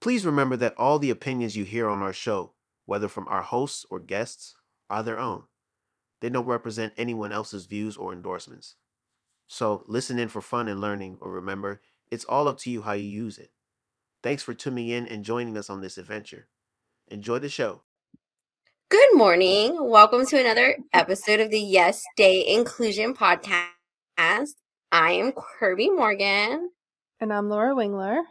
Please remember that all the opinions you hear on our show, whether from our hosts or guests, are their own. They don't represent anyone else's views or endorsements. So listen in for fun and learning, or remember, it's all up to you how you use it. Thanks for tuning in and joining us on this adventure. Enjoy the show. Good morning. Welcome to another episode of the Yes Day Inclusion Podcast. I am Kirby Morgan. And I'm Laura Wingler.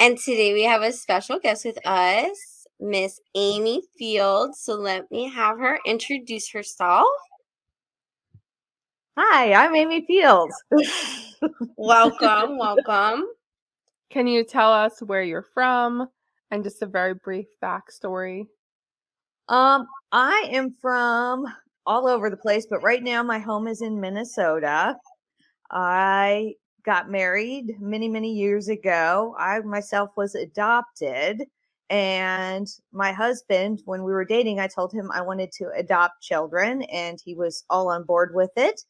And today we have a special guest with us, Miss Amy Fields. So let me have her introduce herself. Hi, I'm Amy Fields. welcome, welcome. Can you tell us where you're from and just a very brief backstory? Um, I am from all over the place, but right now my home is in Minnesota. I got married many, many years ago. I myself was adopted. And my husband, when we were dating, I told him I wanted to adopt children, and he was all on board with it.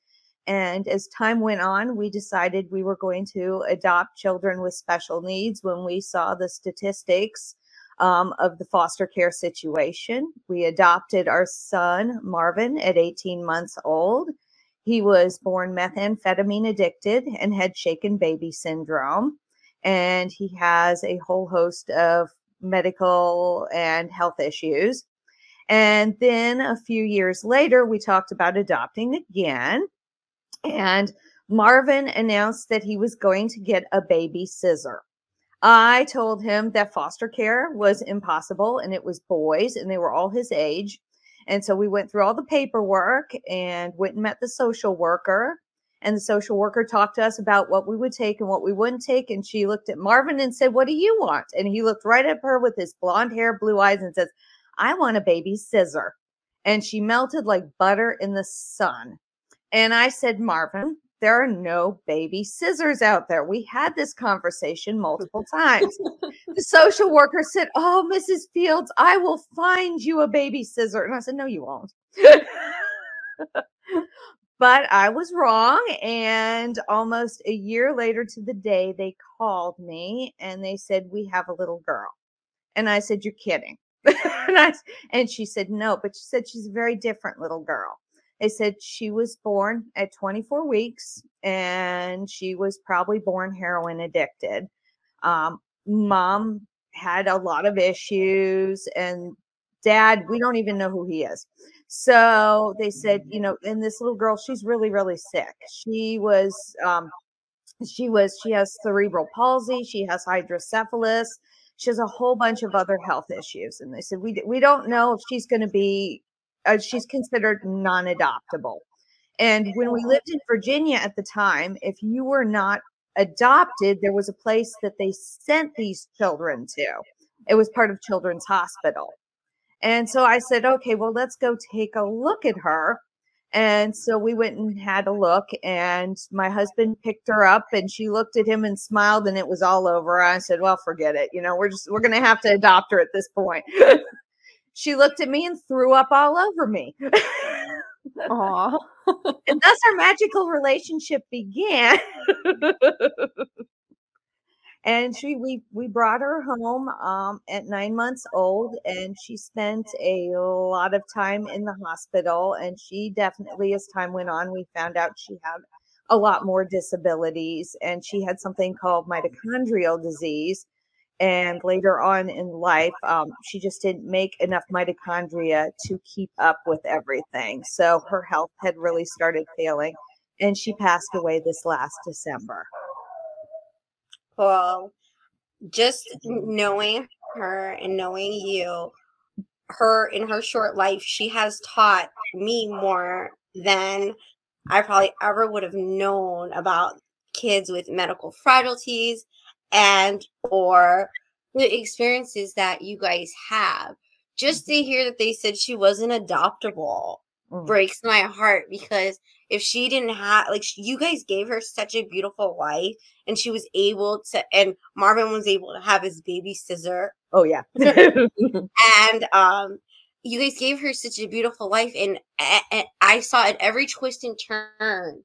And as time went on, we decided we were going to adopt children with special needs when we saw the statistics um, of the foster care situation. We adopted our son, Marvin, at 18 months old. He was born methamphetamine addicted and had shaken baby syndrome. And he has a whole host of medical and health issues. And then a few years later, we talked about adopting again. And Marvin announced that he was going to get a baby scissor. I told him that foster care was impossible and it was boys and they were all his age. And so we went through all the paperwork and went and met the social worker. And the social worker talked to us about what we would take and what we wouldn't take. And she looked at Marvin and said, What do you want? And he looked right at her with his blonde hair, blue eyes, and says, I want a baby scissor. And she melted like butter in the sun. And I said, Marvin, there are no baby scissors out there. We had this conversation multiple times. the social worker said, Oh, Mrs. Fields, I will find you a baby scissor. And I said, No, you won't. but I was wrong. And almost a year later to the day, they called me and they said, We have a little girl. And I said, You're kidding. and, I, and she said, No, but she said she's a very different little girl. They said she was born at 24 weeks and she was probably born heroin addicted. Um, mom had a lot of issues, and dad, we don't even know who he is. So they said, you know, and this little girl, she's really, really sick. She was, um, she was, she has cerebral palsy, she has hydrocephalus, she has a whole bunch of other health issues. And they said, we, we don't know if she's going to be uh, she's considered non-adoptable. And when we lived in Virginia at the time, if you were not adopted, there was a place that they sent these children to. It was part of Children's Hospital. And so I said, okay, well, let's go take a look at her. And so we went and had a look, and my husband picked her up, and she looked at him and smiled, and it was all over. I said, well, forget it. You know, we're just, we're going to have to adopt her at this point. she looked at me and threw up all over me. Aww. and thus our magical relationship began. and she we we brought her home um, at nine months old and she spent a lot of time in the hospital and she definitely as time went on we found out she had a lot more disabilities and she had something called mitochondrial disease and later on in life um, she just didn't make enough mitochondria to keep up with everything. So her health had really started failing and she passed away this last december. Well just knowing her and knowing you her in her short life she has taught me more than i probably ever would have known about kids with medical frailties and or the experiences that you guys have. Just to hear that they said she wasn't adoptable mm. breaks my heart because if she didn't have like you guys gave her such a beautiful life and she was able to and Marvin was able to have his baby scissor. Oh yeah. and um you guys gave her such a beautiful life and, and I saw at every twist and turn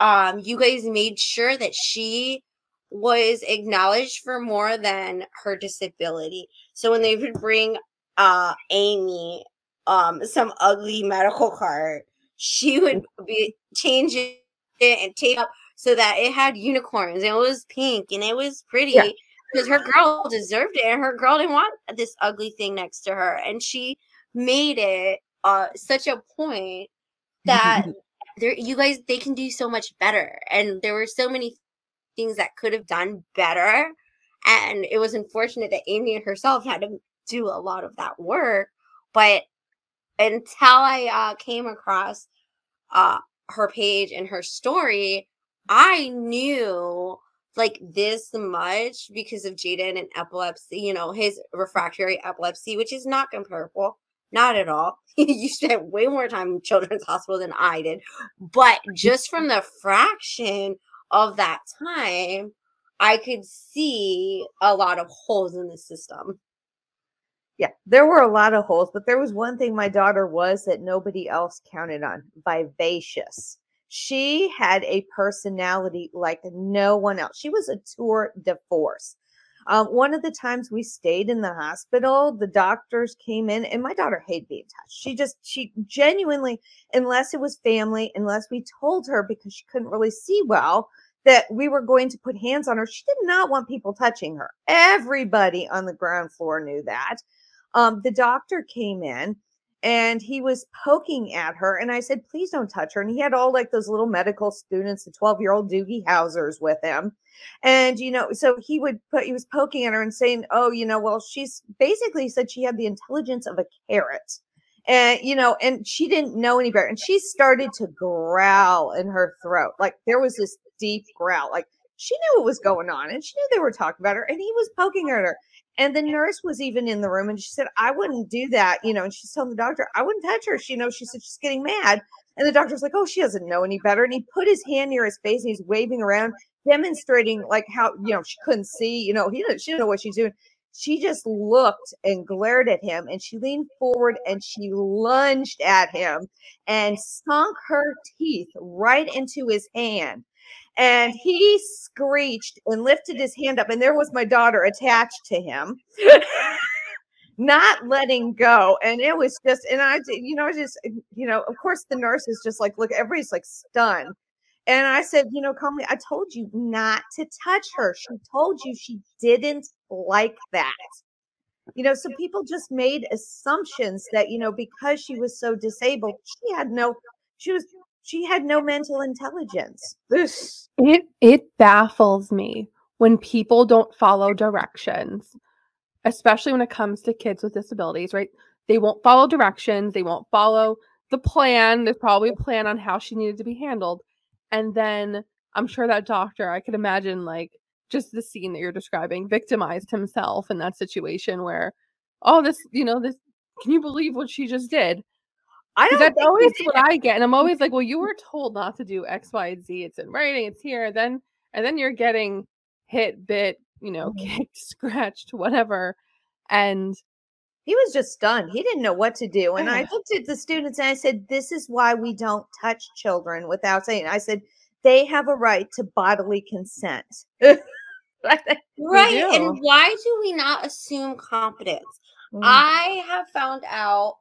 um you guys made sure that she was acknowledged for more than her disability. So when they would bring uh Amy um some ugly medical card, she would be change it and tape up so that it had unicorns and it was pink and it was pretty Yeah. because her girl deserved it and her girl didn't want this ugly thing next to her and she made it uh such a point that there you guys they can do so much better and there were so many things that could have done better and it was unfortunate that amy herself had to do a lot of that work but until i uh, came across uh, her page and her story i knew like this much because of jaden and epilepsy you know his refractory epilepsy which is not comparable not at all. You spent way more time in children's hospital than i did but just from the fraction of that time, I could see a lot of holes in the system. Yeah, there were a lot of holes, but there was one thing my daughter was that nobody else counted on vivacious. She had a personality like no one else. She was a tour de force. Um, one of the times we stayed in the hospital, the doctors came in, and my daughter hated being touched. She just, she genuinely, unless it was family, unless we told her because she couldn't really see well, that we were going to put hands on her, she did not want people touching her. Everybody on the ground floor knew that. Um, the doctor came in and he was poking at her, and I said, "Please don't touch her." And he had all like those little medical students, the twelve-year-old Doogie Housers, with him. And you know, so he would put he was poking at her and saying, "Oh, you know, well, she's basically said she had the intelligence of a carrot." And you know, and she didn't know any better. And she started to growl in her throat. Like there was this deep growl. Like she knew what was going on and she knew they were talking about her and he was poking at her. And the nurse was even in the room and she said, I wouldn't do that, you know, and she's telling the doctor, I wouldn't touch her. She, you know, she said she's getting mad. And the doctor's like, Oh, she doesn't know any better. And he put his hand near his face and he's waving around, demonstrating like how, you know, she couldn't see, you know, he didn't, she didn't know what she's doing. She just looked and glared at him and she leaned forward and she lunged at him and sunk her teeth right into his hand. And he screeched and lifted his hand up, and there was my daughter attached to him. not letting go. And it was just and i you know just you know of course the nurse is just like look everybody's like stunned. And i said you know calmly i told you not to touch her. She told you she didn't like that. You know so people just made assumptions that you know because she was so disabled she had no she was she had no mental intelligence This- It it baffles me when people don't follow directions, especially when it comes to kids with disabilities, right? They won't follow directions, they won't follow the plan. There's probably a plan on how she needed to be handled. And then I'm sure that doctor, I could imagine like just the scene that you're describing, victimized himself in that situation where, oh, this, you know, this can you believe what she just did? I 'Cause don't that's always what I get, and I'm always like, "Well, you were told not to do X, Y, and Z. It's in writing. It's here." And Then, and then you're getting hit, bit, you know, Mhm. kicked, scratched, whatever, and He was just stunned. He didn't know what to do. And I looked at the students and I said, This is why we don't touch children without saying. I said, They have a right to bodily consent. Right. And why do we not assume competence? Mm. I have found out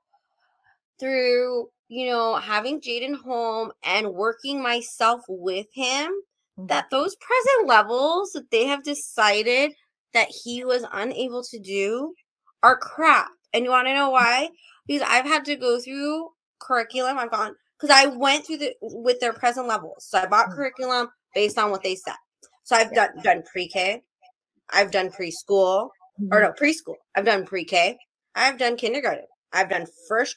through, you know, having Jaden home and working myself with him Mhm. that those present levels that they have decided that he was unable to do are crap. And you want to know why? Because I've had to go through curriculum. I've gone because I went through the with their present levels. So I bought Mm. curriculum based on what they said. So I've Yeah. done done pre-K, I've done preschool, or Mhm. no preschool. I've done pre-K, I've done kindergarten, I've done first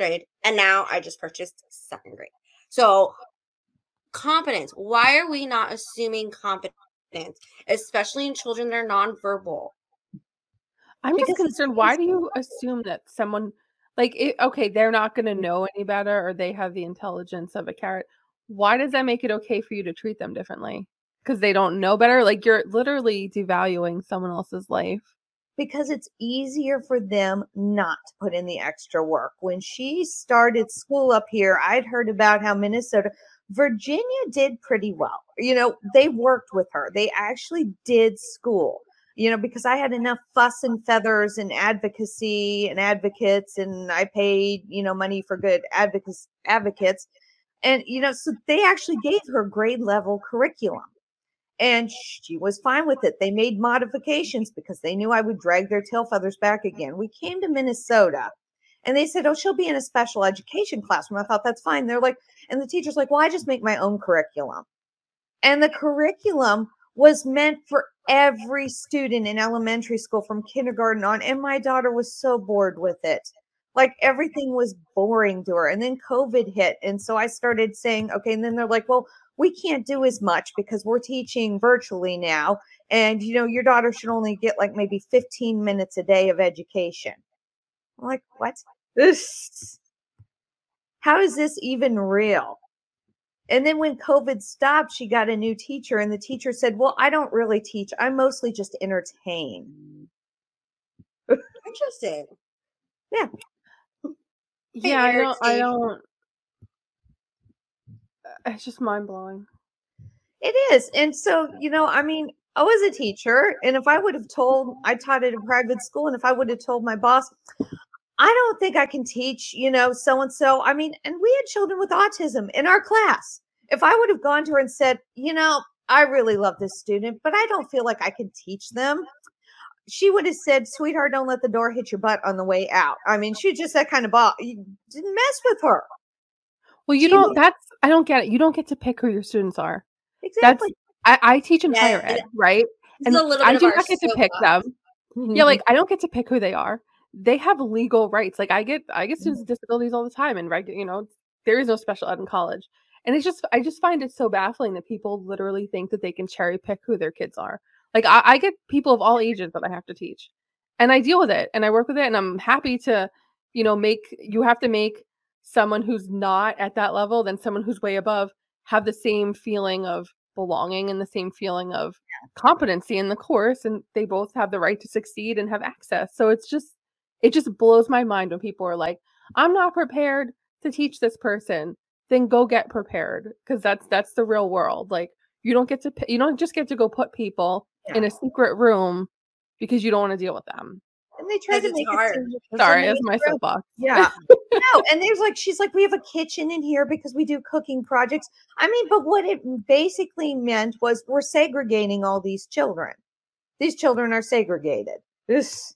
grade, and now I just purchased second grade. So competence. Why are we not assuming competence, especially in children that are nonverbal? I'm just Because it's concerned. Why do you assume that someone, like, it, okay, they're not going to mm-hmm. know any better, or they have the intelligence of a carrot? Why does that make it okay for you to treat them differently? Because they don't know better. Like, you're literally devaluing someone else's life. Because it's easier for them not to put in the extra work. When she started school up here, I'd heard about how Minnesota Virginia did pretty well. You know, they worked with her. They actually did school. You know, because I had enough fuss and feathers and advocacy and advocates, and I paid you know money for good advocates advocates, and you know, so they actually gave her grade level curriculum and she was fine with it. They made modifications because they knew I would drag their tail feathers back again. We came to Minnesota and they said, Oh, she'll be in a special education classroom. I thought that's fine. They're like, and the teacher's like, Well, I just make my own curriculum. And the curriculum was meant for every student in elementary school from kindergarten on. And my daughter was so bored with it. Like everything was boring to her. And then COVID hit. And so I started saying, okay. And then they're like, well, we can't do as much because we're teaching virtually now. And, you know, your daughter should only get like maybe 15 minutes a day of education. I'm like, what? This, how is this even real? And then when COVID stopped, she got a new teacher, and the teacher said, Well, I don't really teach, I mostly just entertain. Interesting. Yeah. Yeah, I don't. I don't. It's just mind blowing. It is. And so, you know, I mean, I was a teacher, and if I would have told, I taught at a private school, and if I would have told my boss, I don't think I can teach, you know, so and so. I mean, and we had children with autism in our class. If I would have gone to her and said, you know, I really love this student, but I don't feel like I can teach them, she would have said, sweetheart, don't let the door hit your butt on the way out. I mean, she just that kind of ball. You didn't mess with her. Well, you don't. That's. I don't get it. You don't get to pick who your students are. Exactly. I, I teach in higher ed, right? And a little I do not get to pick them. Mm-hmm. Yeah, like I don't get to pick who they are. They have legal rights. Like I get, I get Mm-hmm. students with disabilities all the time, and regu- you know, there is no special ed in college. And it's just, I just find it so baffling that people literally think that they can cherry pick who their kids are. Like I, I get people of all ages that I have to teach, and I deal with it, and I work with it, and I'm happy to, you know, make. You have to make someone who's not at that level than someone who's way above have the same feeling of belonging and the same feeling of competency in the course and they both have the right to succeed and have access. So it's just it just blows my mind when people are like i'm not prepared to teach this person then go get prepared because that's that's the real world. Like you don't get to you don't just get to go put people in a secret room because you don't want to deal with them and they tried to make it's it hard. it sorry an that's my eight room. soapbox Yeah. no, and there's like she's like, we have a kitchen in here because we do cooking projects. I mean, but what it basically meant was we're segregating all these children. These children are segregated. This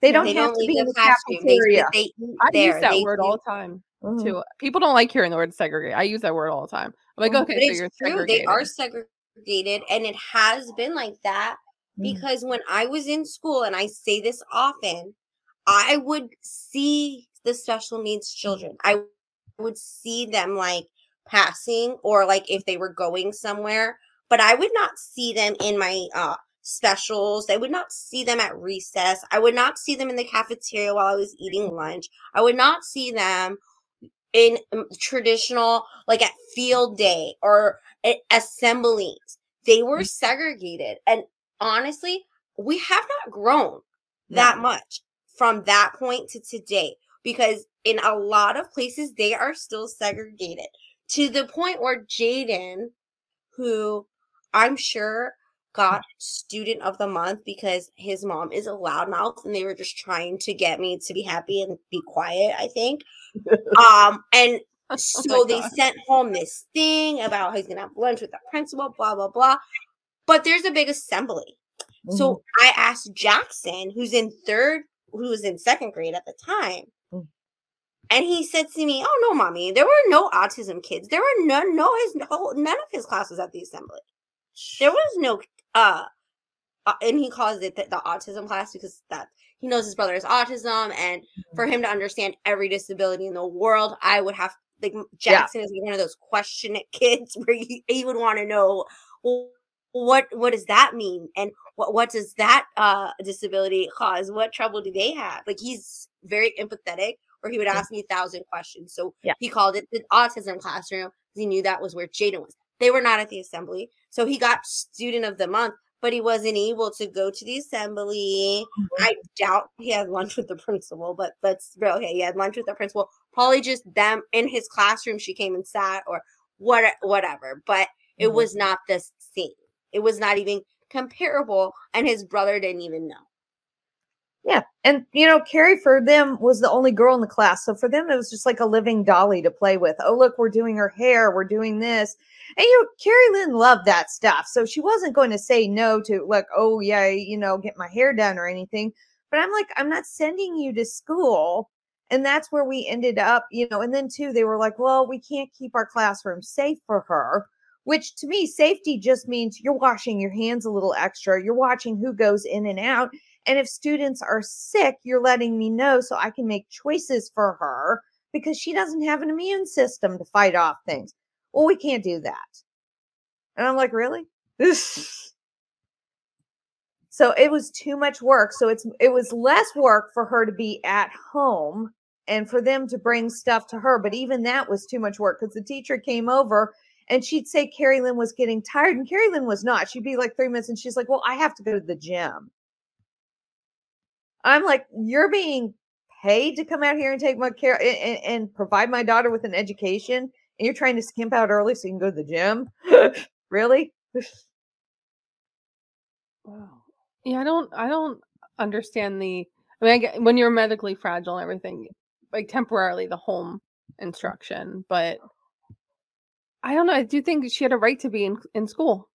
they don't They have don't to be in the the classroom. They, cafeteria. they i there. use that They word do- all the time Mhm. too people don't like hearing the word segregate i use that word all the time i'm like Mhm. okay But so it's you're true. segregated They are segregated, and it has been like that. Because when I was in school, and I say this often, I would see the special needs children. I would see them like passing or like if they were going somewhere, but I would not see them in my uh specials. I would not see them at recess. I would not see them in the cafeteria while I was eating lunch. I would not see them in um, traditional like at field day or assemblies. They were Mm. segregated. And honestly, we have not grown that No. much from that point to today because in a lot of places they are still segregated to the point where Jaden, who I'm sure got student of the month because his mom is a loudmouth and they were just trying to get me to be happy and be quiet, I think. um and so Oh they God. sent home this thing about how he's gonna have lunch with the principal, blah blah blah. But there's a big assembly. Mm-hmm. So I asked Jackson, who's in third, who was in second grade at the time, Mm. and he said to me, "Oh no, mommy, there were no autism kids. There were none. No, his no, none of his classes at the assembly. There was no uh." uh, and he calls it the, the autism class because that he knows his brother has autism and Mm-hmm. for him to understand every disability in the world i would have like jackson is one of those questionate kids where he, he would want to know well, what what does that mean and what what does that uh disability cause what trouble do they have like he's very empathetic or he would ask me a thousand questions so Yeah. he called it the autism classroom he knew that was where jaden was they were not at the assembly so he got student of the month but he wasn't able to go to the assembly. Mhm. I doubt he had lunch with the principal, but but still, okay, he had lunch with the principal. Probably just them in his classroom. She came and sat, or what, whatever. But it Mhm. was not the same. It was not even comparable, and his brother didn't even know. Yeah. And, you know, Carrie for them was the only girl in the class. So for them, it was just like a living dolly to play with. Oh, look, we're doing her hair. We're doing this. And, you know, Carrie Lynn loved that stuff. So she wasn't going to say no to, like, oh, yeah, you know, get my hair done or anything. But I'm like, I'm not sending you to school. And that's where we ended up, you know. And then, too, they were like, well, we can't keep our classroom safe for her, which to me, safety just means you're washing your hands a little extra. You're watching who goes in and out. And if students are sick, you're letting me know so I can make choices for her because she doesn't have an immune system to fight off things. Well, we can't do that. And I'm like, really? so it was too much work. So it's it was less work for her to be at home and for them to bring stuff to her. But even that was too much work because the teacher came over and she'd say Carrie Lynn was getting tired, and Carrie Lynn was not. She'd be like three minutes and she's like, Well, I have to go to the gym. I'm like, you're being paid to come out here and take my care and, and provide my daughter with an education, and you're trying to skimp out early so you can go to the gym. really? Wow. Yeah, I don't I don't understand the I mean I get, when you're medically fragile and everything, like temporarily the home instruction, but I don't know. I do think she had a right to be in in school.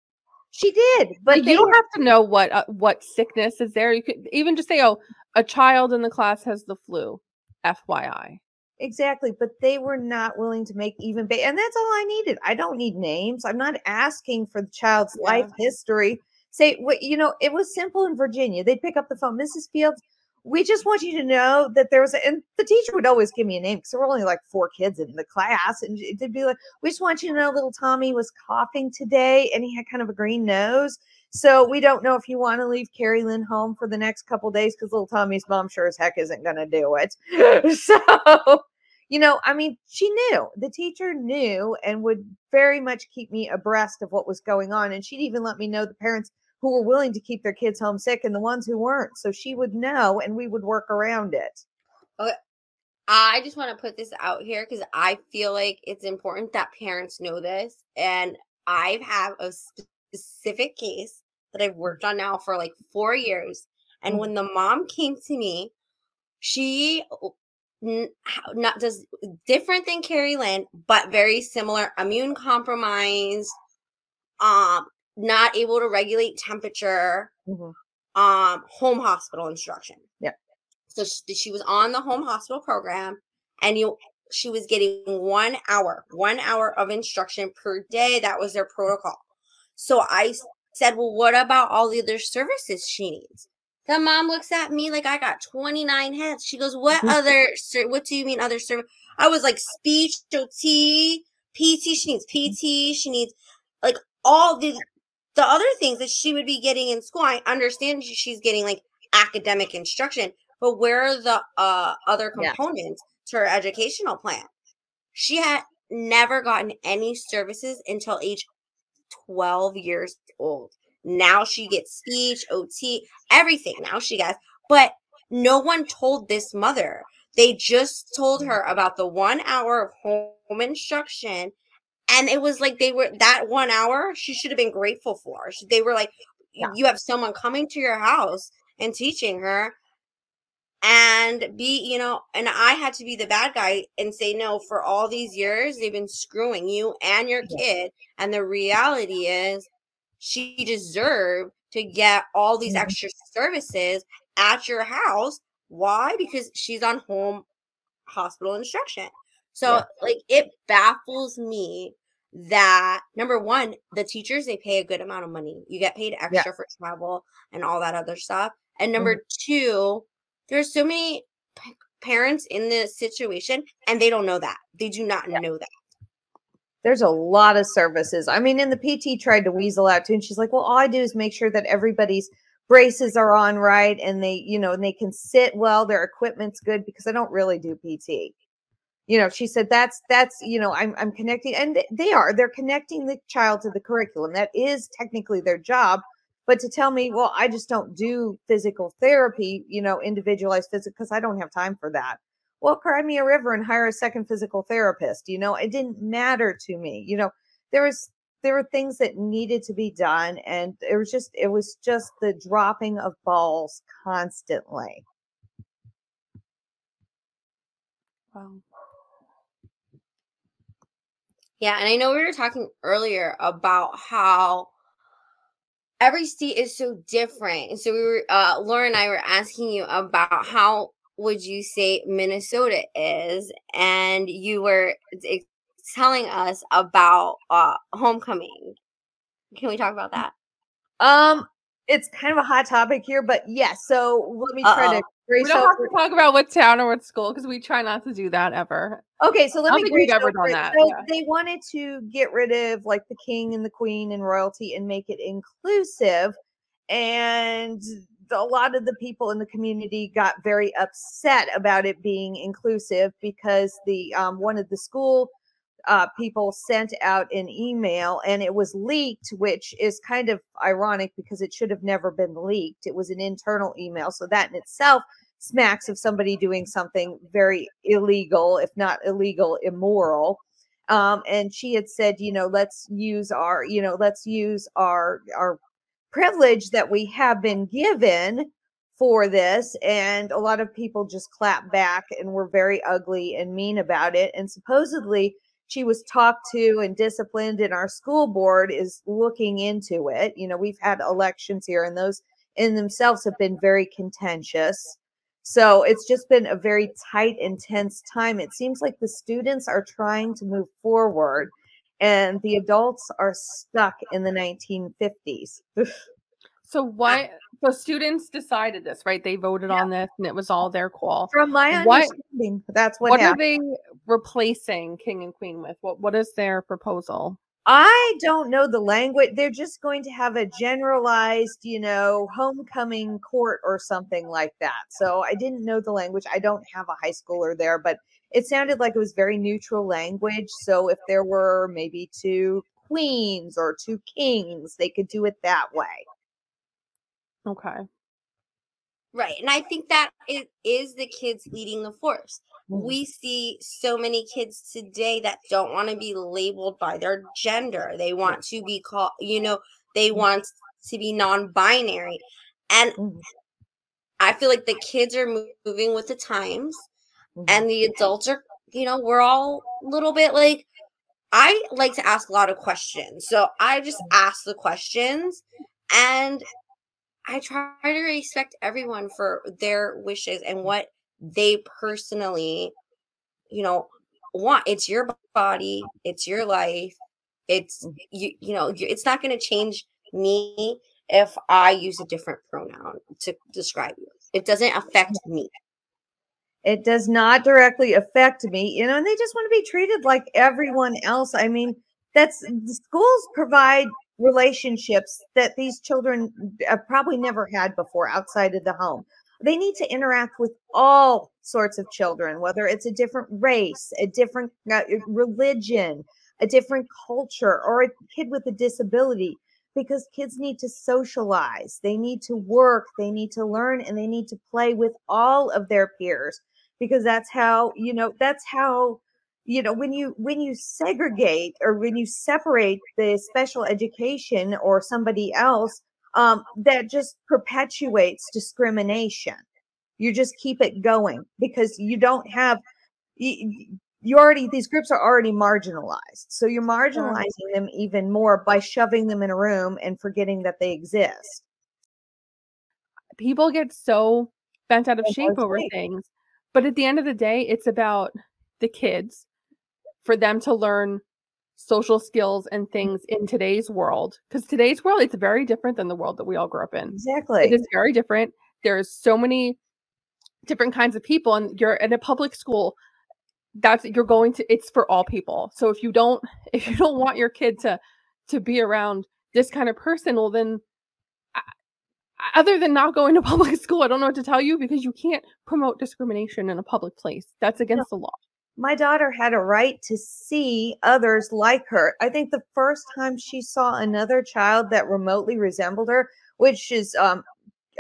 She did, but you don't were- have to know what uh, what sickness is there. You could even just say, "Oh, a child in the class has the flu." FYI. exactly, but they were not willing to make even, ba- and that's all I needed. I don't need names. I'm not asking for the child's Yeah. life history. Say, what you know, it was simple in Virginia. They'd pick up the phone, Mrs. Fields. We just want you to know that there was, a, and the teacher would always give me a name because there were only like four kids in the class, and it'd be like, we just want you to know, little Tommy was coughing today, and he had kind of a green nose. So we don't know if you want to leave Carrie Lynn home for the next couple days because little Tommy's mom sure as heck isn't going to do it. so, you know, I mean, she knew the teacher knew and would very much keep me abreast of what was going on. And she'd even let me know the parents who were willing to keep their kids homesick and the ones who weren't. So she would know and we would work around it. Okay. I just want to put this out here because I feel like it's important that parents know this. And I have a specific case that I've worked on now for like four years. And Mhm. when the mom came to me, she not does different than Carrie Lynn, but very similar, immune compromised, um, not able to regulate temperature, Mhm. um, home hospital instruction. Yeah. So she, she was on the home hospital program, and you she was getting one hour, one hour of instruction per day. That was their protocol. So I said, "Well, what about all the other services she needs?" The mom looks at me like I got 29 heads. She goes, "What other what do you mean other service?" I was like speech, OT, PT, she needs PT, she needs like all the the other things that she would be getting in school. I understand she's getting like academic instruction, but where are the uh, other Yeah. components to her educational plan? She had never gotten any services until age 12 years old. Now she gets speech, OT, everything. Now she gets, but no one told this mother. They just told her about the one hour of home instruction. And it was like they were that one hour she should have been grateful for. She- They were like, Yeah. you have someone coming to your house and teaching her and be you know and i had to be the bad guy and say no for all these years they've been screwing you and your kid and the reality is she deserved to get all these Mhm. extra services at your house why because she's on home hospital instruction so Yeah. like it baffles me that number one the teachers they pay a good amount of money you get paid extra for travel and all that other stuff and mm-hmm. number two there's so many p- parents in this situation and they don't know that they do not Yeah. know that There's a lot of services. I mean, and the PT tried to weasel out too, and she's like, "Well, all I do is make sure that everybody's braces are on right, and they, you know, and they can sit well. Their equipment's good because I don't really do PT." You know, she said that's that's you know I'm I'm connecting, and they are they're connecting the child to the curriculum. That is technically their job. But to tell me, well, I just don't do physical therapy, you know, individualized physical, because I don't have time for that. Well, cry me a river and hire a second physical therapist. You know, it didn't matter to me. You know, there was there were things that needed to be done, and it was just it was just the dropping of balls constantly. Wow. Yeah, and I know we were talking earlier about how every state is so different. And so we were uh Laura and I were asking you about how would you say Minnesota is and you were telling us about uh homecoming. Can we talk about that? Um, it's kind of a hot topic here, but yes. so let me try Uh-oh. to. We don't have to talk about what town or what school because we try not to do that ever. Okay, so let me think we've ever done it. that, So yeah. they wanted to get rid of like the king and the queen and royalty and make it inclusive. And a lot of the people in the community got very upset about it being inclusive because the um, one of the school uh, people sent out an email and it was leaked, which is kind of ironic because it should have never been leaked. It was an internal email, so that in itself smacks of somebody doing something very illegal, if not illegal, immoral. Um, and she had said, you know, let's use our, you know, let's use our our privilege that we have been given for this. And a lot of people just clapped back and were very ugly and mean about it. And supposedly she was talked to and disciplined, and our school board is looking into it. You know, we've had elections here, and those in themselves have been very contentious. So it's just been a very tight, intense time. It seems like the students are trying to move forward and the adults are stuck in the 1950s. So why? So students decided this, right? They voted on this, and it was all their call. From my What- understanding, that's what, What, are they replacing king and queen with? What What is their proposal? I don't know the language. They're just going to have a generalized, you know, homecoming court or something like that. So I didn't know the language. I don't have a high schooler there, but it sounded like it was very neutral language. So if there were maybe two queens or two kings, they could do it that way. Okay. Right. And I think that it is the kids leading the force. Mhm. We see so many kids today that don't want to be labeled by their gender. They want to be called, you know, they want to be non binary. And Mhm. I feel like the kids are moving with the times and the adults are, you know, we're all a little bit like, I like to ask a lot of questions. So I just ask the questions and I try to respect everyone for their wishes and mm. what they personally, you know, want. It's your body, it's your life. It's mm. you, you know, it's not going to change me if I use a different pronoun to describe you. It doesn't affect me. it does not directly affect me you know and they just want to be treated like everyone else i mean that's the schools provide relationships that these children have probably never had before outside of the home. They need to interact with all sorts of children whether it's a different race a different uh, religion a different culture or a kid with a disability because kids need to socialize. They need to work they need to learn and they need to play with all of their peers because that's how you know that's how you know when you when you segregate or when you separate the special education or somebody else um, that just perpetuates discrimination. You just keep it going because you don't have you, you already these groups are already marginalized. So you're marginalizing them even more by shoving them in a room and forgetting that they exist. People get so bent out of shape over things, but at the end of the day, it's about the kids for them to learn social skills and things in today's world. Because today's world, it's very different than the world that we all grew up in. exactly It is very different. There's so many different kinds of people, and you're in a public school. That's you're going to. It's for all people. So if you don't, if you don't want your kid to to be around this kind of person, well then, I- other than not going to public school, I don't know what to tell you because you can't promote discrimination in a public place. That's against the law. My daughter had a right to see others like her. I think the first time she saw another child that remotely resembled her which is um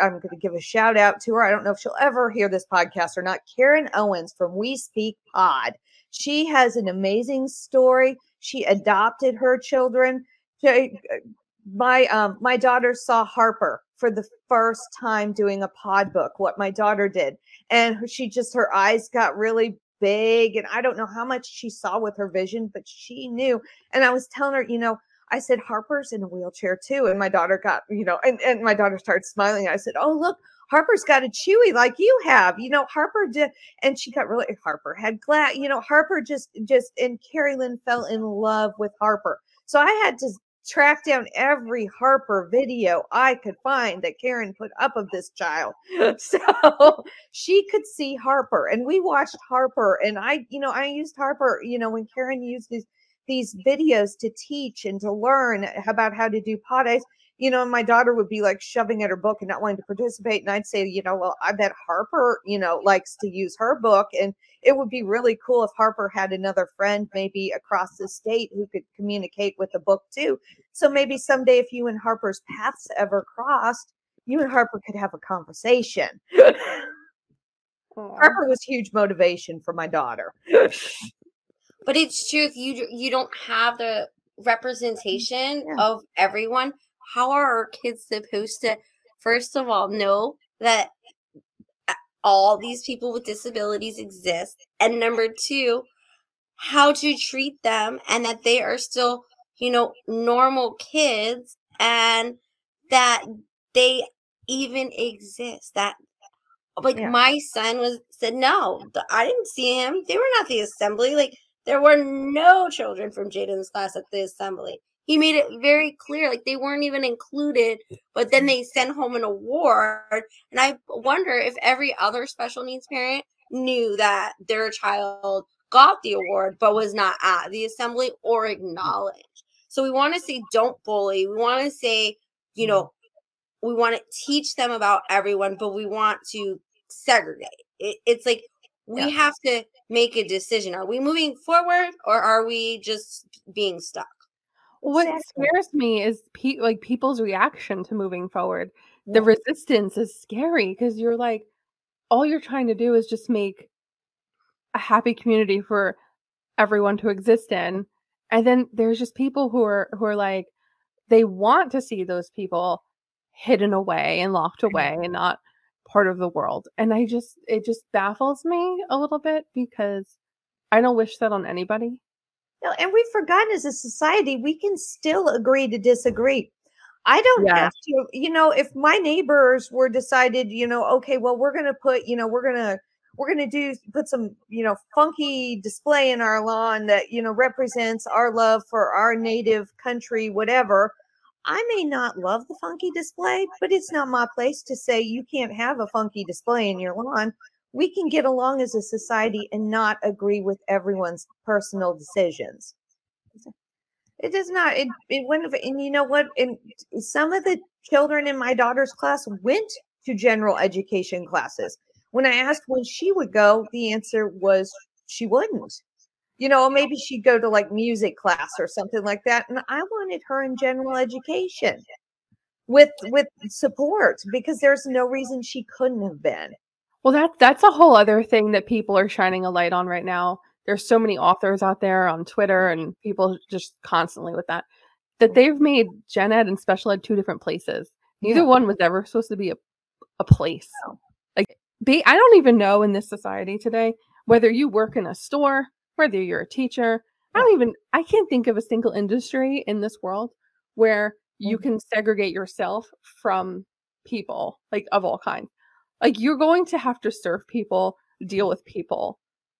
I'm going to give a shout out to her. I don't know if she'll ever hear this podcast or not. Karen Owens from We Speak Pod. She has an amazing story. She adopted her children. She, my um my daughter saw Harper for the first time doing a PODD book. What my daughter did, and she just her eyes got really big, and I don't know how much she saw with her vision, but she knew. And I was telling her, you know, I said, Harper's in a wheelchair too. And my daughter got, you know, and, and my daughter started smiling. I said, Oh, look, Harper's got a chewy like you have. You know, Harper did, and she got really Harper had glad, you know, Harper just just and Carrie Lynn fell in love with Harper. So I had to track down every Harper video I could find that Karen put up of this child. So she could see Harper and we watched Harper and I, you know, I used Harper, you know, when Karen used these these videos to teach and to learn about how to do pot ice you know, my daughter would be like shoving at her book and not wanting to participate. And I'd say, you know, well, I bet Harper, you know, likes to use her book. And it would be really cool if Harper had another friend maybe across the state who could communicate with the book too. So maybe someday if you and Harper's paths ever crossed, you and Harper could have a conversation. Harper was huge motivation for my daughter. but it's true if you you don't have the representation yeah. of everyone how are our kids supposed to, first of all, know that uh, all these people with disabilities exist? And number two, how to treat them and that they are still, you know, normal kids and that they even exist. That like yeah. my son was said no i didn't see him they were not the assembly like there were no children from jaden's class at the assembly. He made it very clear like they weren't even included but then they sent home an award. And i wonder if every other special needs parent knew that their child got the award but was not at the assembly or acknowledged. So we want to say don't bully. We want to say you know mm-hmm. we want to teach them about everyone but we want to segregate. It, it's like we yeah. have to make a decision are we moving forward or are we just being stuck what scares me is pe- like people's reaction to moving forward. The resistance is scary because you're like, all you're trying to do is just make a happy community for everyone to exist in. And then there's just people who are who are like, they want to see those people hidden away and locked away and not part of the world. And I just it just baffles me a little bit because I don't wish that on anybody. No, and we've forgotten as a society, we can still agree to disagree. I don't yeah. have to, you know, if my neighbors were decided, you know, okay, well, we're going to put, you know, we're going to, we're going to do, put some, you know, funky display in our lawn that, you know, represents our love for our native country, whatever. I may not love the funky display, but it's not my place to say you can't have a funky display in your lawn we can get along as a society and not agree with everyone's personal decisions. It does not. It it went and you know what? And some of the children in my daughter's class went to general education classes. When I asked when she would go, the answer was she wouldn't. You know, maybe she'd go to like music class or something like that. And I wanted her in general education with with support because there's no reason she couldn't have been. Well, that that's a whole other thing that people are shining a light on right now. There's so many authors out there on Twitter and people just constantly with that that mm. they've made gen ed and special ed two different places. Neither yeah. one was ever supposed to be a, a place. Like be, I don't even know in this society today whether you work in a store, whether you're a teacher. I don't even I can't think of a single industry in this world where you can segregate yourself from people like of all kinds. Like you're going to have to serve people, deal with people.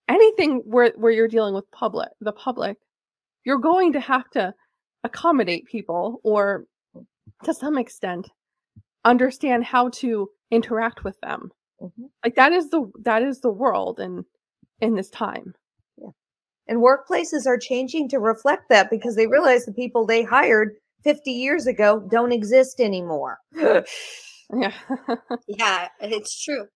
Anything where where you're dealing with public, the public, you're going to have to accommodate people or to some extent understand how to interact with them. Mm-hmm. Like that is the that is the world in in this time. Yeah. And workplaces are changing to reflect that because they realize the people they hired 50 years ago don't exist anymore. Yeah. yeah, it's true.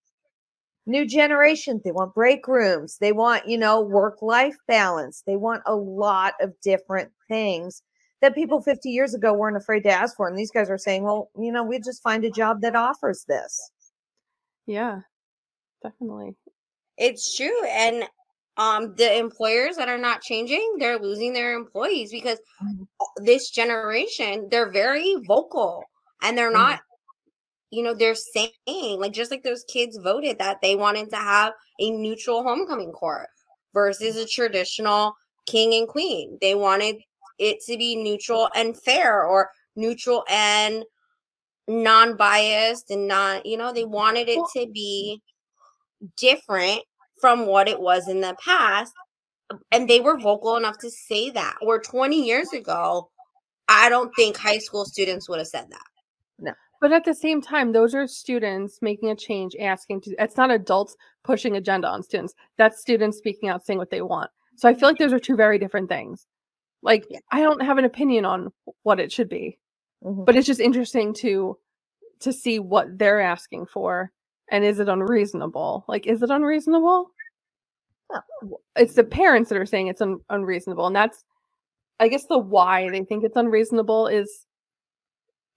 New generation, they want break rooms. They want, you know, work life balance. They want a lot of different things that people 50 years ago weren't afraid to ask for. And these guys are saying, well, you know, we just find a job that offers this. Yeah, definitely. It's true. And um the employers that are not changing, they're losing their employees because Mhm. this generation, they're very vocal and they're not you know, they're saying like just like those kids voted that they wanted to have a neutral homecoming court versus a traditional king and queen. They wanted it to be neutral and fair or neutral and non-biased and not, you know, they wanted it to be different from what it was in the past. And they were vocal enough to say that. Or 20 years ago, I don't think high school students would have said that. No. But at the same time, those are students making a change, asking to. It's not adults pushing agenda on students. That's students speaking out, saying what they want. So I feel like those are two very different things. Like Yeah. I don't have an opinion on what it should be, Mhm. but it's just interesting to to see what they're asking for and is it unreasonable? Like, is it unreasonable? Uh, it's the parents that are saying it's un- unreasonable, and that's, I guess, the why they think it's unreasonable is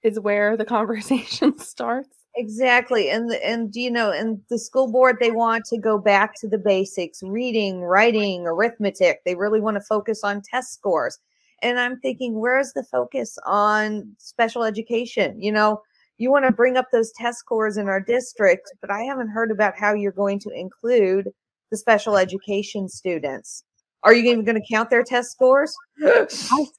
is where the conversation starts. Exactly. And the, and you know, and the school board they want to go back to the basics, reading, writing, arithmetic. They really want to focus on test scores. And I'm thinking, where's the focus on special education? You know, you want to bring up those test scores in our district, but I haven't heard about how you're going to include the special education students. Are you even going to count their test scores? I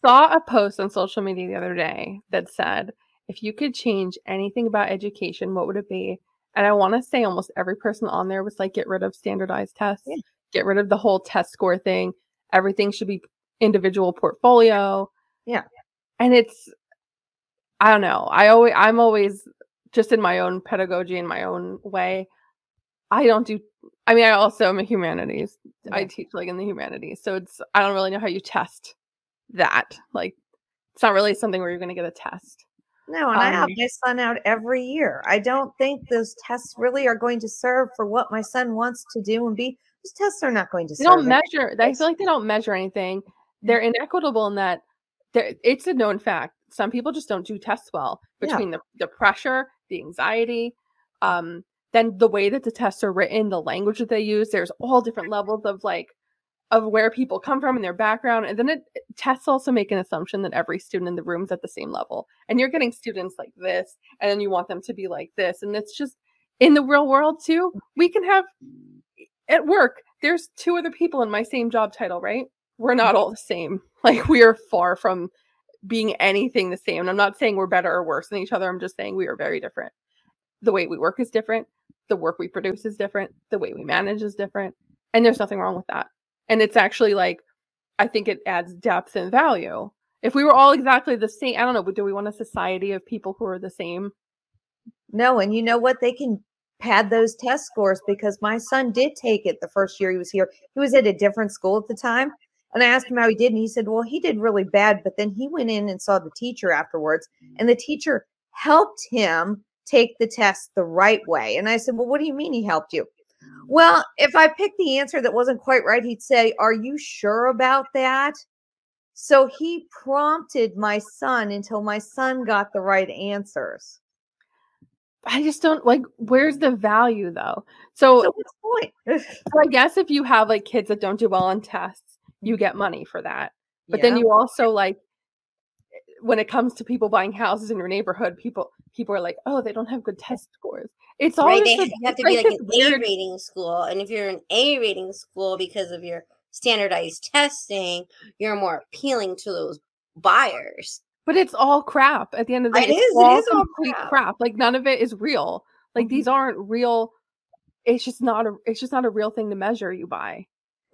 saw a post on social media the other day that said, if you could change anything about education, what would it be? And I want to say almost every person on there was like, get rid of standardized tests, Yeah. get rid of the whole test score thing. Everything should be individual portfolio. Yeah. And it's, I don't know. I always, I'm always just in my own pedagogy in my own way. I don't do, I mean, I also am a humanities. I teach like in the humanities. So it's, I don't really know how you test that. Like, it's not really something where you're going to get a test. No, and I have Um, my son out every year. I don't think those tests really are going to serve for what my son wants to do and be. Those tests are not going to They serve. don't measure. I feel like they don't measure anything. They're inequitable in that it's a known fact. Some people just don't do tests well Yeah. between the, the pressure, the anxiety, um, then the way that the tests are written, the language that they use. There's all different levels of like of where people come from and their background, and then it tests also make an assumption that every student in the room is at the same level, and you're getting students like this, and then you want them to be like this, and it's just in the real world too. We can have at work. There's two other people in my same job title, right? We're not all the same. Like we are far from being anything the same. And I'm not saying we're better or worse than each other. I'm just saying we are very different. The way we work is different. The work we produce is different. The way we manage is different. And there's nothing wrong with that. And it's actually like, I think it adds depth and value. If we were all exactly the same, I don't know, but do we want a society of people who are the same? No, and you know what? They can pad those test scores because my son did take it the first year he was here. He was at a different school at the time. And I asked him how he did, and he said, Well, he did really bad. But then he went in and saw the teacher afterwards, mm. and the teacher helped him take the test the right way. And I said, Well, what do you mean he helped you? Oh. Well, if I picked the answer that wasn't quite right, he'd say, Are you sure about that? So he prompted my son until my son got the right answers. I just don't like, where's the value though? So, So what's the point? so I guess if you have like kids that don't do well on tests, you get money for that. But then you also like when it comes to people buying houses in your neighborhood, people people are like, oh, they don't have good test scores. It's all right? They a- have, to be like an A rating school, and if you're an A rating school because of your standardized testing, you're more appealing to those buyers. But it's all crap at the end of the day. It is, it all is all crap. crap. Like none of it is real. Like mm-hmm. these aren't real. It's just not a. It's just not a real thing to measure you by.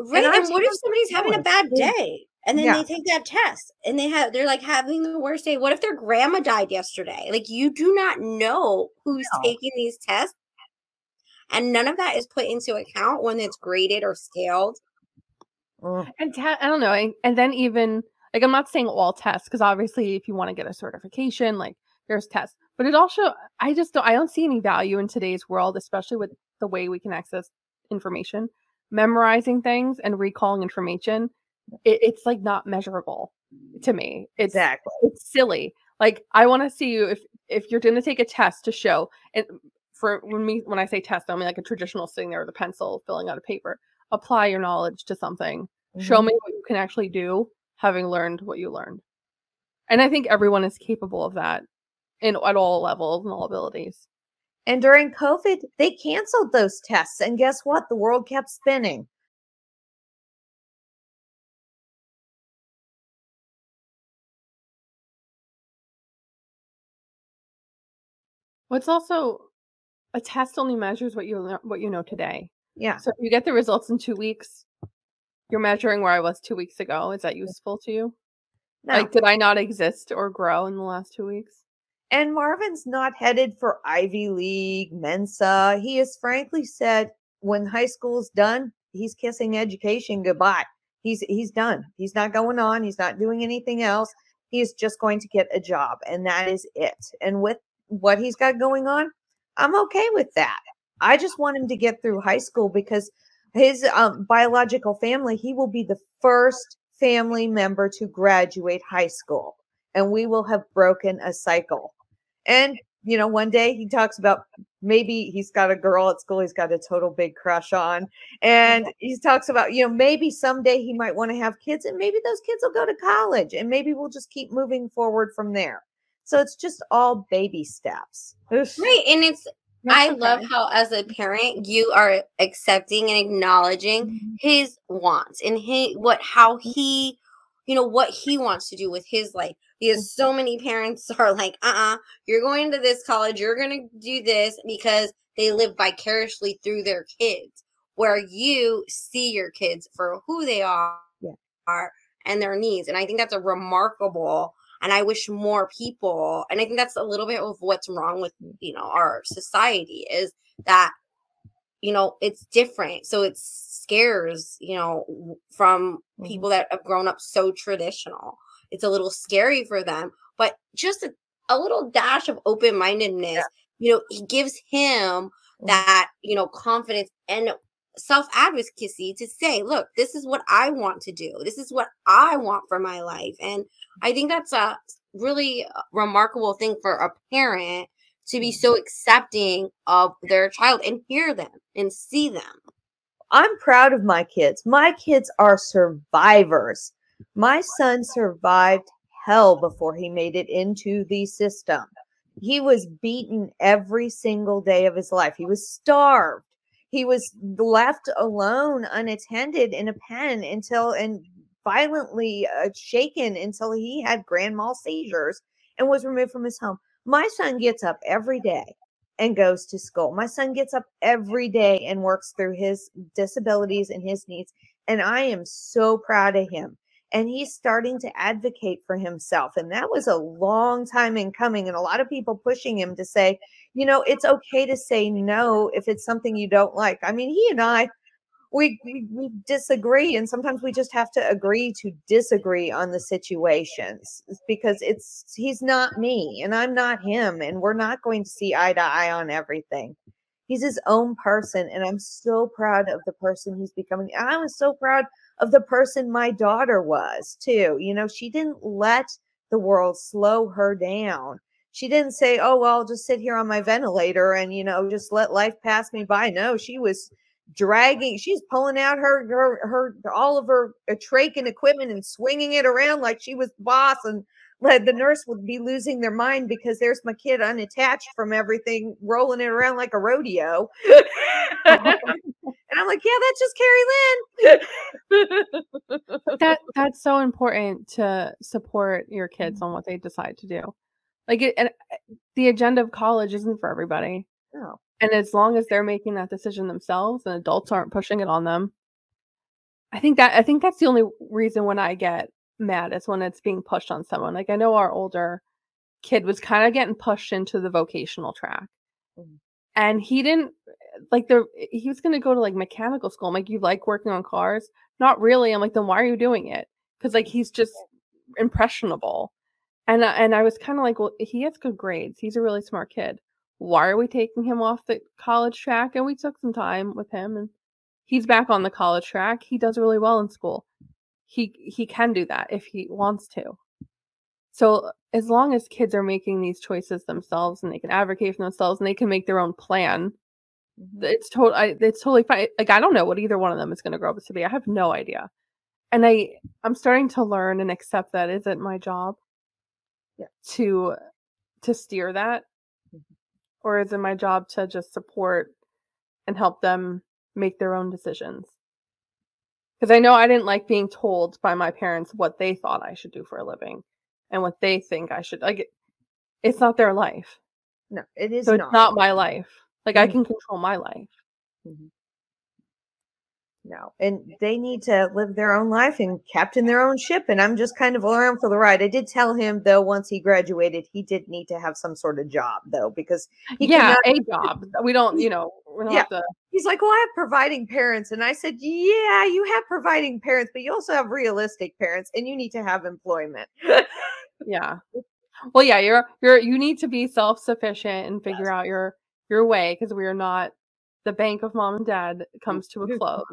Right? our And, what if teachers somebody's having a bad day and then Yeah. they take that test and they have they're like having the worst day? What if their grandma died yesterday? Like you do not know who's No. taking these tests. And none of that is put into account when it's graded or scaled. And te- I don't know. And, and then even like I'm not saying all tests because obviously if you want to get a certification, like there's tests. But it also I just don't I don't see any value in today's world, especially with the way we can access information, memorizing things and recalling information. It, it's like not measurable. to me. It's Exactly. it's silly. Like I want to see you if if you're going to take a test to show and for when me when I say test, I mean like a traditional sitting there with a pencil filling out a paper. Apply your knowledge to something. Show Mhm. me what you can actually do, having learned what you learned. And I think everyone is capable of that in at all levels and all abilities. And during COVID, they canceled those tests. And guess what? The world kept spinning. What's also a test only measures what you what you know today. Yeah. So if you get the results in two weeks, you're measuring where I was two weeks ago. Is that useful to you? No. Like, did I not exist or grow in the last two weeks? And Marvin's not headed for Ivy League, Mensa. He has frankly said when high school's done, he's kissing education goodbye. He's he's done. He's not going on. He's not doing anything else. He is just going to get a job, and that is it. And with what he's got going on, I'm okay with that. I just want him to get through high school because his um, biological family, he will be the first family member to graduate high school, and we will have broken a cycle. And you know, one day he talks about maybe he's got a girl at school he's got a total big crush on, and he talks about you know maybe someday he might want to have kids, and maybe those kids will go to college, and maybe we'll just keep moving forward from there. So it's just all baby steps. Oof. Right. And it's That's I love how as a parent you are accepting and acknowledging Mhm. his wants and he what how he you know what he wants to do with his life because so many parents are like uh-uh you're going to this college you're going to do this because they live vicariously through their kids where you see your kids for who they are, Yeah. are and their needs and i think that's a remarkable and i wish more people and i think that's a little bit of what's wrong with you know our society is that you know it's different so it scares you know from Mhm. people that have grown up so traditional it's a little scary for them but just a, a little dash of open-mindedness you know it gives him Mhm. that you know confidence and self advocacy to say look this is what i want to do this is what i want for my life and i think that's a really uh, remarkable thing for a parent to be so accepting of their child and hear them and see them I'm proud of my kids. My kids are survivors. My son survived hell before he made it into the system. He was beaten every single day of his life. He was starved. He was left alone, unattended in a pen until and violently uh, shaken until he had grand mal seizures and was removed from his home. My son gets up every day and goes to school. My son gets up every day and works through his disabilities and his needs. And I am so proud of him. And he's starting to advocate for himself. And that was a long time in coming. And a lot of people pushing him to say, you know, it's okay to say no if it's something you don't like. I mean, he and I, we, we, we disagree. And sometimes we just have to agree to disagree on the situations because it's, he's not me and I'm not him. And we're not going to see eye to eye on everything he's his own person and i'm so proud of the person he's becoming i was so proud of the person my daughter was too you know she didn't let the world slow her down she didn't say oh well i'll just sit here on my ventilator and you know just let life pass me by no she was dragging she's pulling out her her her all of her uh, trach and equipment and swinging it around like she was boss and like the nurse would be losing their mind because there's my kid unattached from everything, rolling it around like a rodeo. and I'm like, yeah, that's just Carrie Lynn. That that's so important to support your kids on what they decide to do. Like it, and uh, the agenda of college isn't for everybody. no. And as long as they're making that decision themselves and adults aren't pushing it on them, I think that I think that's the only reason when I get mad is when it's being pushed on someone. Like I know our older kid was kind of getting pushed into the vocational track. Mhm. And he didn't like the eh, he was going to go to like mechanical school. I'm like you like working on cars? Not really. I'm like then why are you doing it? Cuz like he's just impressionable. And I- and I was kind of like, well, he has good grades. He's a really smart kid why are we taking him off the college track? And we took some time with him and he's back on the college track. He does really well in school. he he can do that if he wants to. So as long as kids are making these choices themselves and they can advocate for themselves and they can make their own plan. It's totally it's totally fine. Like I don't know what either one of them is going to grow up to be. I have no idea. And I I'm starting to learn and accept that isn't my job. Yeah. To to steer that Mhm. or is it my job to just support and help them make their own decisions? Because I know I didn't like being told by my parents what they thought I should do for a living and what they think I should like. it- It's not their life, No, it is so not. it's not my life. Like I Mhm. can control my life. No, and they need to live their own life and captain their own ship. And I'm just kind of around for the ride. I did tell him though, once he graduated, he did need to have some sort of job though, because he yeah, a job. We don't, you know, don't Yeah. to. he's like, "Well, I have providing parents," and I said, "Yeah, you have providing parents, but you also have realistic parents, and you need to have employment." Yeah. Well, yeah, you're you're you need to be self sufficient and figure out your your way because we are not the bank of mom and dad comes to a close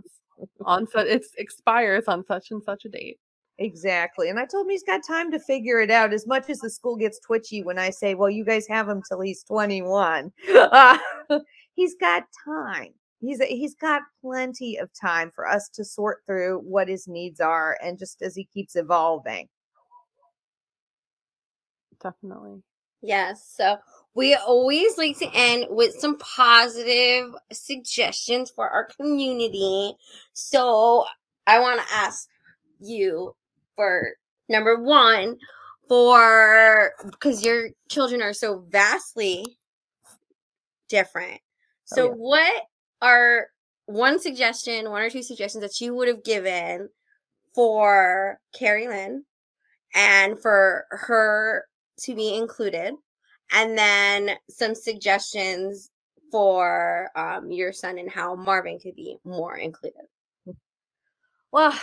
on so it expires on such and such a date. Exactly. And I told him he's got time to figure it out as much as the school gets twitchy when I say, well, you guys have him till he's 21. Uh, he's got time. He's he's got plenty of time for us to sort through what his needs are and just as he keeps evolving. Definitely. Yes. So we always like to end with some positive suggestions for our community. So I want to ask you for number one, for because your children are so vastly different. Oh, So yeah. what are one suggestion, one or two suggestions that you would have given for Carrie Lynn and for her to be included? And then some suggestions for um, your son and how Marvin could be more included. Well,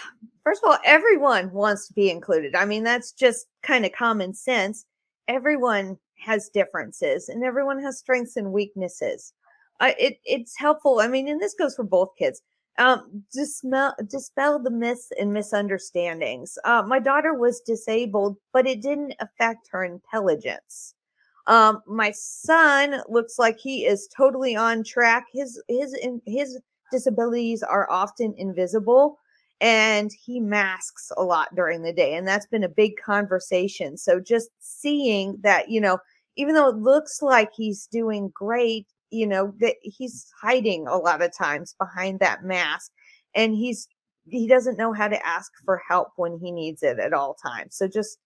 first of all, everyone wants to be included. I mean, that's just kind of common sense. Everyone has differences and everyone has strengths and weaknesses. Uh, it it's helpful. I mean, and this goes for both kids. Um, dispel, dispel the myths and misunderstandings. Uh, my daughter was disabled, but it didn't affect her intelligence. Um, my son looks like he is totally on track. His his his disabilities are often invisible and he masks a lot during the day and that's been a big conversation so just seeing that you know even though it looks like he's doing great you know that he's hiding a lot of times behind that mask and he's he doesn't know how to ask for help when he needs it at all times so just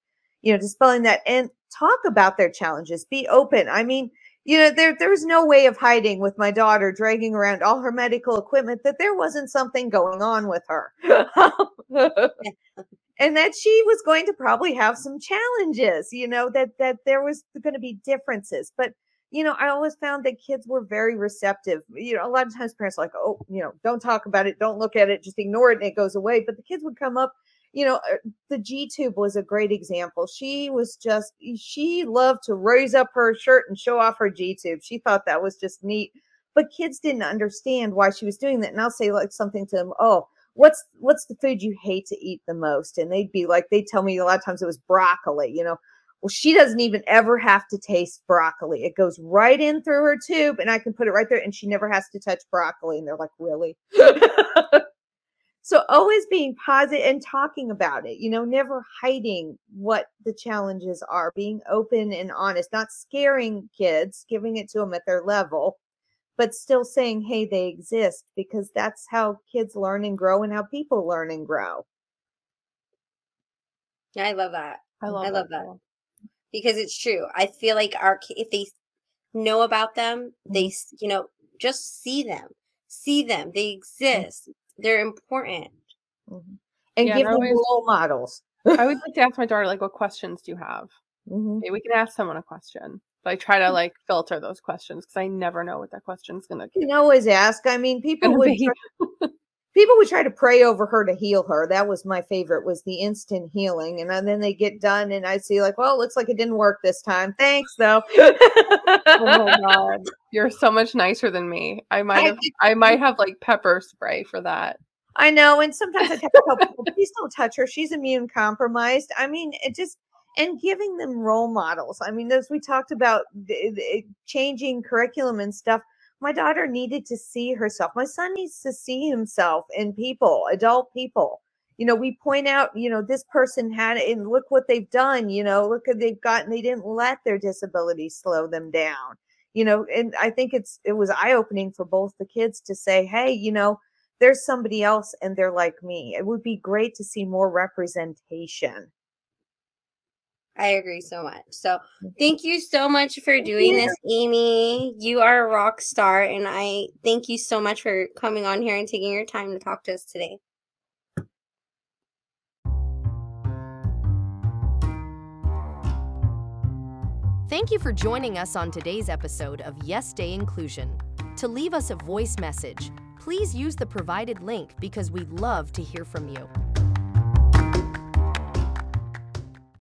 you know dispelling that and talk about their challenges be open. I mean you know there there was no way of hiding with my daughter dragging around all her medical equipment that there wasn't something going on with her. And that she was going to probably have some challenges you know that that there was going to be differences. But you know i always found that kids were very receptive. You know a lot of times parents are like oh you know don't talk about it don't look at it just ignore it and it goes away. But the kids would come up you know uh, the g tube was a great example. She was just she loved to raise up her shirt and show off her g tube she thought that was just neat. But kids didn't understand why she was doing that. And i'll say like something to them oh what's what's the food you hate to eat the most? And they'd be like they'd tell me a lot of times it was broccoli you know. Well she doesn't even ever have to taste broccoli. It goes right in through her tube and i can put it right there and she never has to touch broccoli. And they're like really so always being positive and talking about it you know never hiding what the challenges are being open and honest not scaring kids giving it to them at their level but still saying hey they exist because that's how kids learn and grow and how people learn and grow Yeah, I love that. I love, I love that. too. because it's true. I feel like our if they know about them, they Mm-hmm. you know just see them, see them. They exist. They're important. Mhm. and Yeah, give they're them always- role models I would like to ask my daughter like, what questions do you have? Mhm. Maybe we can ask someone a question, but I try to like filter those questions because I never know what that question's gonna you can always ask i mean people would be. try, people would try to pray over her to heal her that was my favorite was the instant healing and then they get done and i see like well it looks like it didn't work this time thanks though oh my god, you're so much nicer than me. I might I have, I might have like pepper spray for that. I know, and sometimes I have to tell people, please don't touch her. She's immune compromised. I mean, it just and giving them role models. I mean, as we talked about the, the, changing curriculum and stuff, my daughter needed to see herself. My son needs to see himself in people, adult people. You know, we point out, you know, this person had it and look what they've done, you know, look what they've gotten. They didn't let their disability slow them down. You know, and I think it's it was eye-opening for both the kids to say, hey, you know, there's somebody else and they're like me. It would be great to see more representation. I agree so much. So thank you so much for doing this, Amy. You are a rock star, and I thank you so much for coming on here and taking your time to talk to us today. Thank you for joining us on today's episode of Yes Day Inclusion. To leave us a voice message, please use the provided link because we'd love to hear from you.